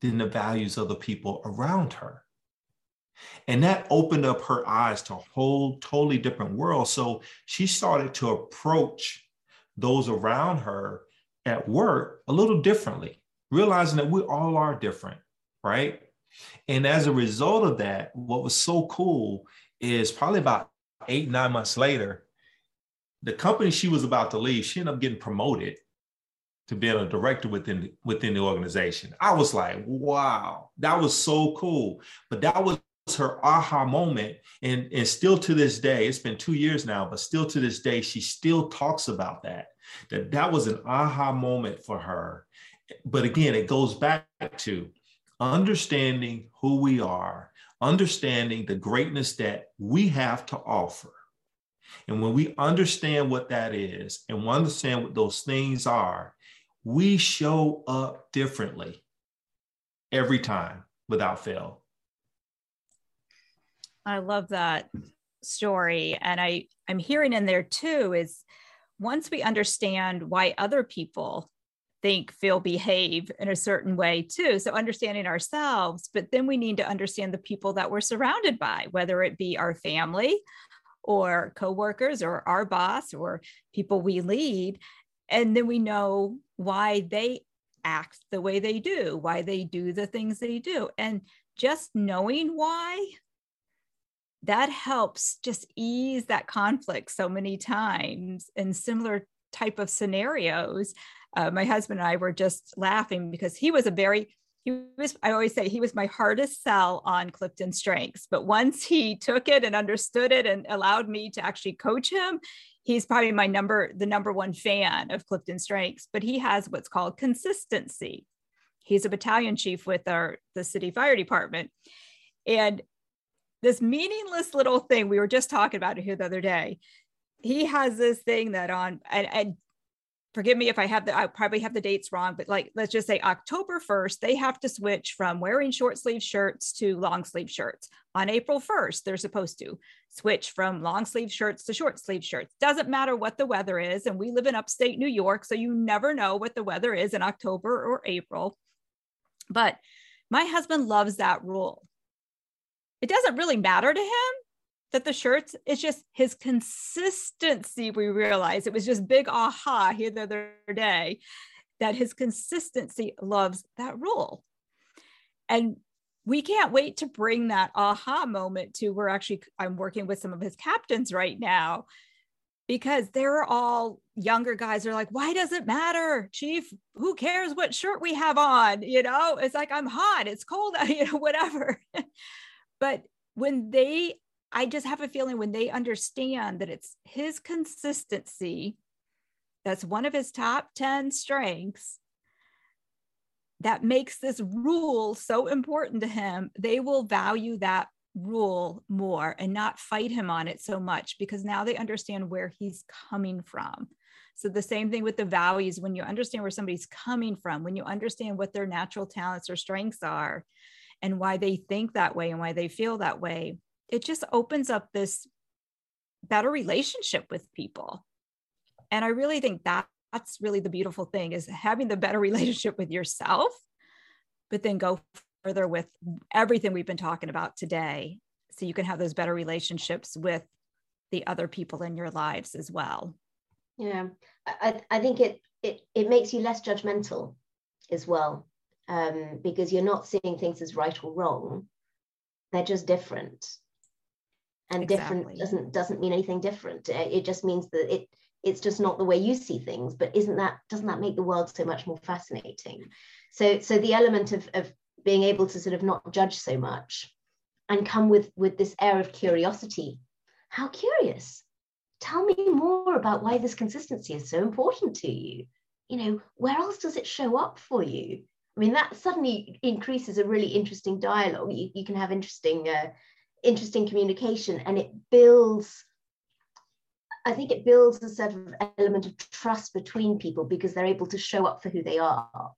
than the values of the people around her and that opened up her eyes to a whole totally different world. So she started to approach those around her at work a little differently, realizing that we all are different, right? And as a result of that, what was so cool is probably about eight, nine months later, the company she was about to leave, she ended up getting promoted to being a director within within the organization. I was like, wow, that was so cool. But that was her aha moment and and still to this day it's been two years now but still to this day she still talks about that that that was an aha moment for her but again it goes back to understanding who we are understanding the greatness that we have to offer and when we understand what that is and we understand what those things are we show up differently every time without fail I love that story. And I, I'm hearing in there too is once we understand why other people think, feel, behave in a certain way too. So understanding ourselves, but then we need to understand the people that we're surrounded by, whether it be our family or coworkers or our boss or people we lead. And then we know why they act the way they do, why they do the things they do. And just knowing why that helps just ease that conflict so many times in similar type of scenarios uh, my husband and i were just laughing because he was a very he was i always say he was my hardest sell on clifton strengths but once he took it and understood it and allowed me to actually coach him he's probably my number the number one fan of clifton strengths but he has what's called consistency. He's a battalion chief with our the city fire department. And this meaningless little thing we were just talking about it here the other day he has this thing that on and, and forgive me if i have the i probably have the dates wrong but like let's just say october 1st they have to switch from wearing short sleeve shirts to long sleeve shirts. On april 1st they're supposed to switch from long sleeve shirts to short sleeve shirts. Doesn't matter what the weather is and we live in upstate new york so you never know what the weather is in october or april. But my husband loves that rule. It doesn't really matter to him that the shirts it's just his consistency we realized it was just big aha here the other day that his consistency loves that rule. And we can't wait to bring that aha moment to we're actually i'm working with some of his captains right now because they're all younger guys. Are like why does it matter chief? Who cares what shirt we have on? You know it's like i'm hot it's cold you know whatever. But when they, I just have a feeling when they understand that it's his consistency, that's one of his top 10 strengths, that makes this rule so important to him, they will value that rule more and not fight him on it so much because now they understand where he's coming from. So, the same thing with the values when you understand where somebody's coming from, when you understand what their natural talents or strengths are, and why they think that way and why they feel that way, it just opens up this better relationship with people. And I really think that that's really the beautiful thing is having the better relationship with yourself, but then go further with everything we've been talking about today. So you can have those better relationships with the other people in your lives as well. Yeah, I, I think it, it it makes you less judgmental as well um, because you're not seeing things as right or wrong. They're just different. And exactly. different doesn't doesn't mean anything different. It just means that it it's just not the way you see things. But isn't that doesn't that make the world so much more fascinating? So so the element of, of being able to sort of not judge so much and come with with this air of curiosity. How curious. Tell me more about why this consistency is so important to you. You know, where else does it show up for you? I mean, that suddenly increases a really interesting dialogue. You, you can have interesting uh, interesting communication and it builds I think it builds a sort of element of trust between people because they're able to show up for who they are.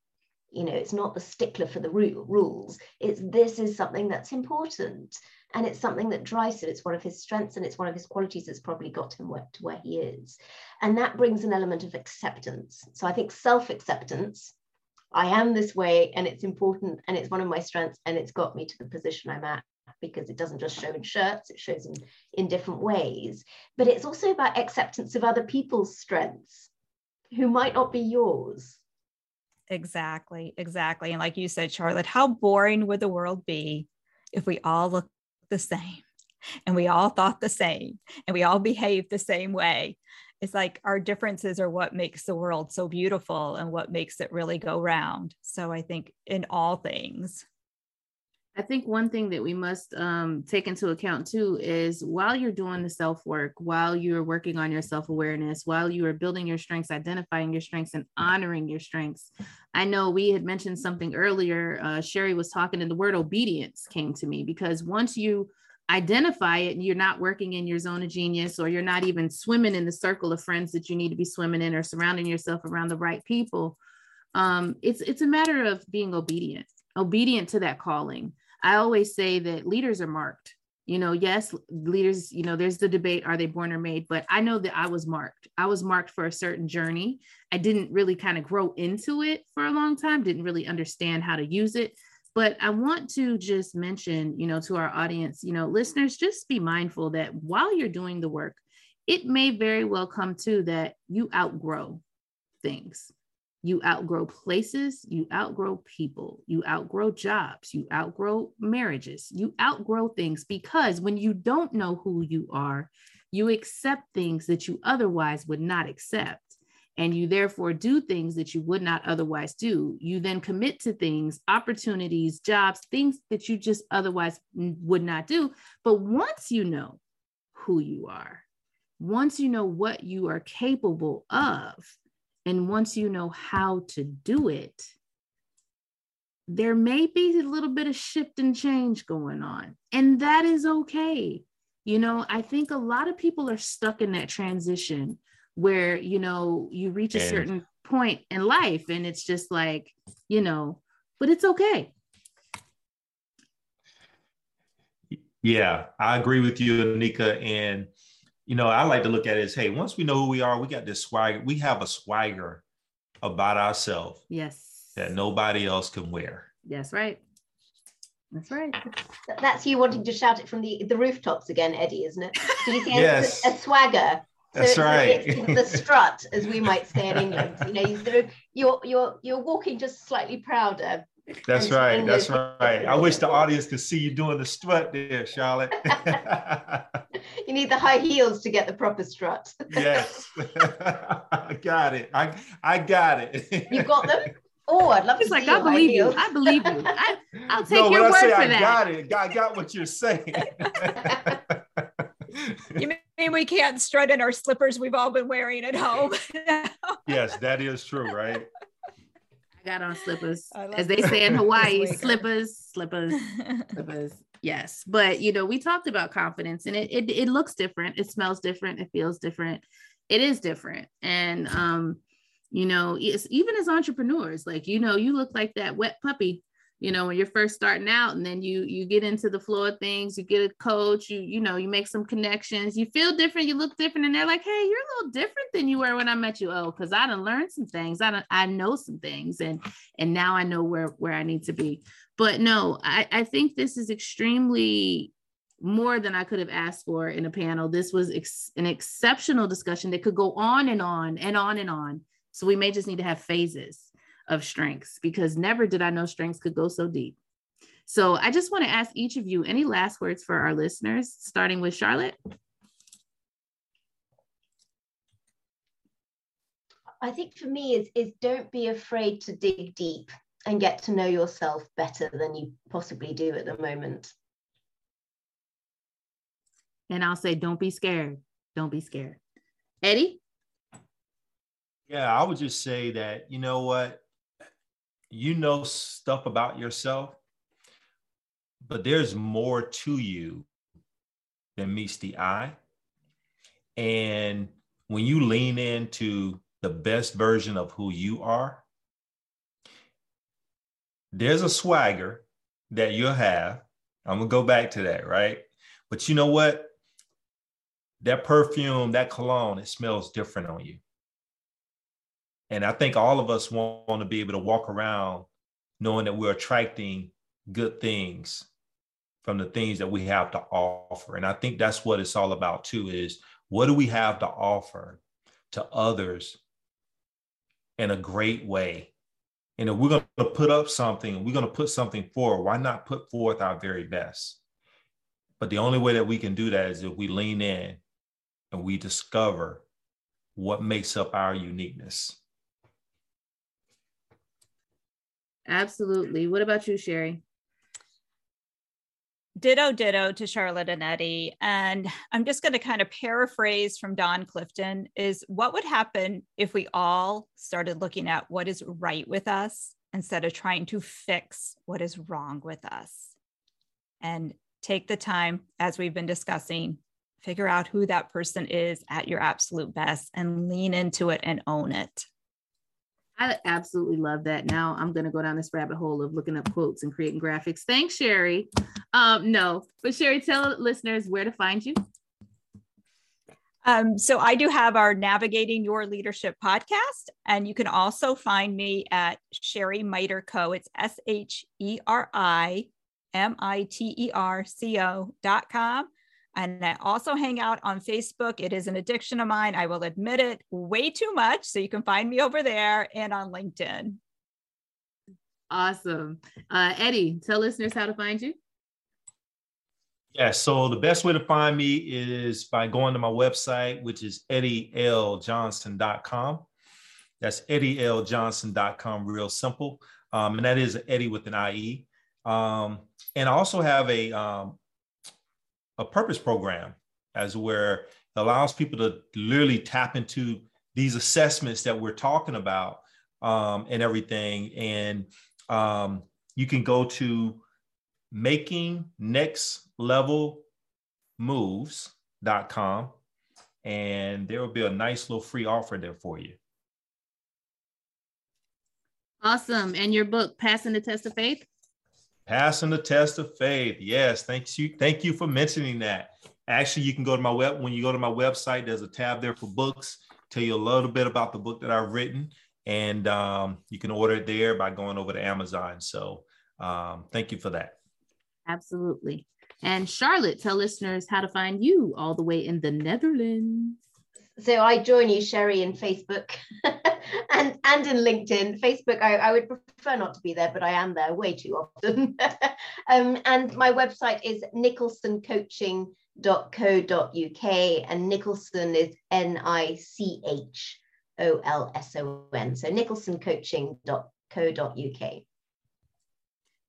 You know, it's not the stickler for the rules. It's this is something that's important and it's something that drives it. It's one of his strengths and it's one of his qualities that's probably got him where, to where he is. And that brings an element of acceptance. So I think self acceptance I am this way and it's important and it's one of my strengths and it's got me to the position I'm at because it doesn't just show in shirts, it shows in, in different ways. But it's also about acceptance of other people's strengths who might not be yours. Exactly, exactly. And like you said, Charlotte, how boring would the world be if we all looked the same and we all thought the same and we all behaved the same way? It's like our differences are what makes the world so beautiful and what makes it really go round. So I think in all things, I think one thing that we must um, take into account too is while you're doing the self work, while you're working on your self awareness, while you are building your strengths, identifying your strengths, and honoring your strengths. I know we had mentioned something earlier. Uh, Sherry was talking, and the word obedience came to me because once you identify it and you're not working in your zone of genius or you're not even swimming in the circle of friends that you need to be swimming in or surrounding yourself around the right people um, it's it's a matter of being obedient obedient to that calling I always say that leaders are marked. You know, yes, leaders, you know, there's the debate are they born or made? But I know that I was marked. I was marked for a certain journey. I didn't really kind of grow into it for a long time, didn't really understand how to use it. But I want to just mention, you know, to our audience, you know, listeners, just be mindful that while you're doing the work, it may very well come to that you outgrow things you outgrow places, you outgrow people, you outgrow jobs, you outgrow marriages, you outgrow things because when you don't know who you are, you accept things that you otherwise would not accept. And you therefore do things that you would not otherwise do. You then commit to things, opportunities, jobs, things that you just otherwise would not do. But once you know who you are, once you know what you are capable of, and once you know how to do it, there may be a little bit of shift and change going on. And that is okay. You know, I think a lot of people are stuck in that transition where, you know, you reach a certain point in life and it's just like, you know, but it's okay. Yeah, I agree with you, Anika. And you know, I like to look at it as, hey, once we know who we are, we got this swagger. We have a swagger about ourselves. Yes. That nobody else can wear. Yes, right. That's right. That's you wanting to shout it from the, the rooftops again, Eddie, isn't it? Did you say yes. a, a swagger? So That's right. the strut, as we might say in England. You know, you sort of, you're you're you're walking just slightly prouder. That's right. That's right. I wish the audience could see you doing the strut there, Charlotte. you need the high heels to get the proper strut. yes. I got it. I I got it. you got them? Oh, I'd love He's to like, I believe you. I believe you. I, will take no, your word I say for I that. got it. I got what you're saying. you mean we can't strut in our slippers we've all been wearing at home? yes, that is true, right? Got on slippers, as they say in Hawaii, slippers, slippers, slippers. Yes, but you know, we talked about confidence, and it, it it looks different, it smells different, it feels different, it is different, and um, you know, it's even as entrepreneurs, like you know, you look like that wet puppy you know when you're first starting out and then you you get into the flow of things you get a coach you you know you make some connections you feel different you look different and they're like hey you're a little different than you were when i met you oh because i done learned some things i don't i know some things and and now i know where where i need to be but no i i think this is extremely more than I could have asked for in a panel. This was ex- an exceptional discussion that could go on and on and on and on. So we may just need to have phases of strengths because never did I know strengths could go so deep. So I just want to ask each of you any last words for our listeners, starting with Charlotte. I think for me is, is don't be afraid to dig deep and get to know yourself better than you possibly do at the moment. And I'll say, don't be scared. Don't be scared. Eddie? Yeah, I would just say that, you know what? You know stuff about yourself, but there's more to you than meets the eye. And when you lean into the best version of who you are, there's a swagger that you'll have. I'm gonna go back to that, right? But you know what? That perfume, that cologne, it smells different on you. And I think all of us want to be able to walk around knowing that we're attracting good things from the things that we have to offer. And I think that's what it's all about too is what do we have to offer to others in a great way? And if we're going to put up something, we're going to put something forward, why not put forth our very best? But the only way that we can do that is if we lean in and we discover what makes up our uniqueness. Absolutely. What about you, Sheri? Ditto, ditto to Charlotte and Eddie. And I'm just going to kind of paraphrase from Don Clifton is what would happen if we all started looking at what is right with us instead of trying to fix what is wrong with us? And take the time, as we've been discussing, figure out who that person is at your absolute best and lean into it and own it. I absolutely love that. Now I'm going to go down this rabbit hole of looking up quotes and creating graphics. Thanks, Sheri. Um, no, but Sheri, tell listeners where to find you. Um, so I do have our Navigating Your Leadership podcast, and you can also find me at Sheri Miter Co. It's S H E R I M I T E R C O dot com. And I also hang out on Facebook. It is an addiction of mine. I will admit it way too much. So you can find me over there and on LinkedIn. Awesome. Uh, Eddie, tell listeners how to find you. Yeah, so the best way to find me is by going to my website, which is eddieLjohnson.com. That's eddieLjohnson.com, real simple. Um, and that is Eddie with an IE. Um, and I also have a um, a purpose program as where it allows people to literally tap into these assessments that we're talking about um, and everything. And um, you can go to making next level moves.com and there will be a nice little free offer there for you. Awesome. And your book, Passing the Test of Faith? Passing the test of faith. Yes, thanks you. Thank you for mentioning that. Actually, you can go to my web when you go to my website. There's a tab there for books. Tell you a little bit about the book that I've written, and um, you can order it there by going over to Amazon. So, um, thank you for that. Absolutely. And Charlotte, tell listeners how to find you all the way in the Netherlands. So I join you, Sheri, in Facebook and and in LinkedIn. Facebook, I, I would prefer not to be there, but I am there way too often. um, and my website is nicholsoncoaching.co.uk, and Nicholson is N I C H O L S O N. So nicholsoncoaching.co.uk.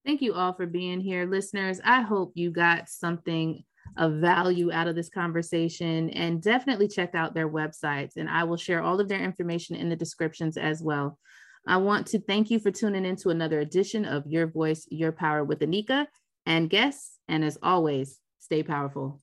Thank you all for being here, listeners. I hope you got something of value out of this conversation and definitely check out their websites. And I will share all of their information in the descriptions as well. I want to thank you for tuning in to another edition of Your Voice, Your Power with Anika and guests. And as always, stay powerful.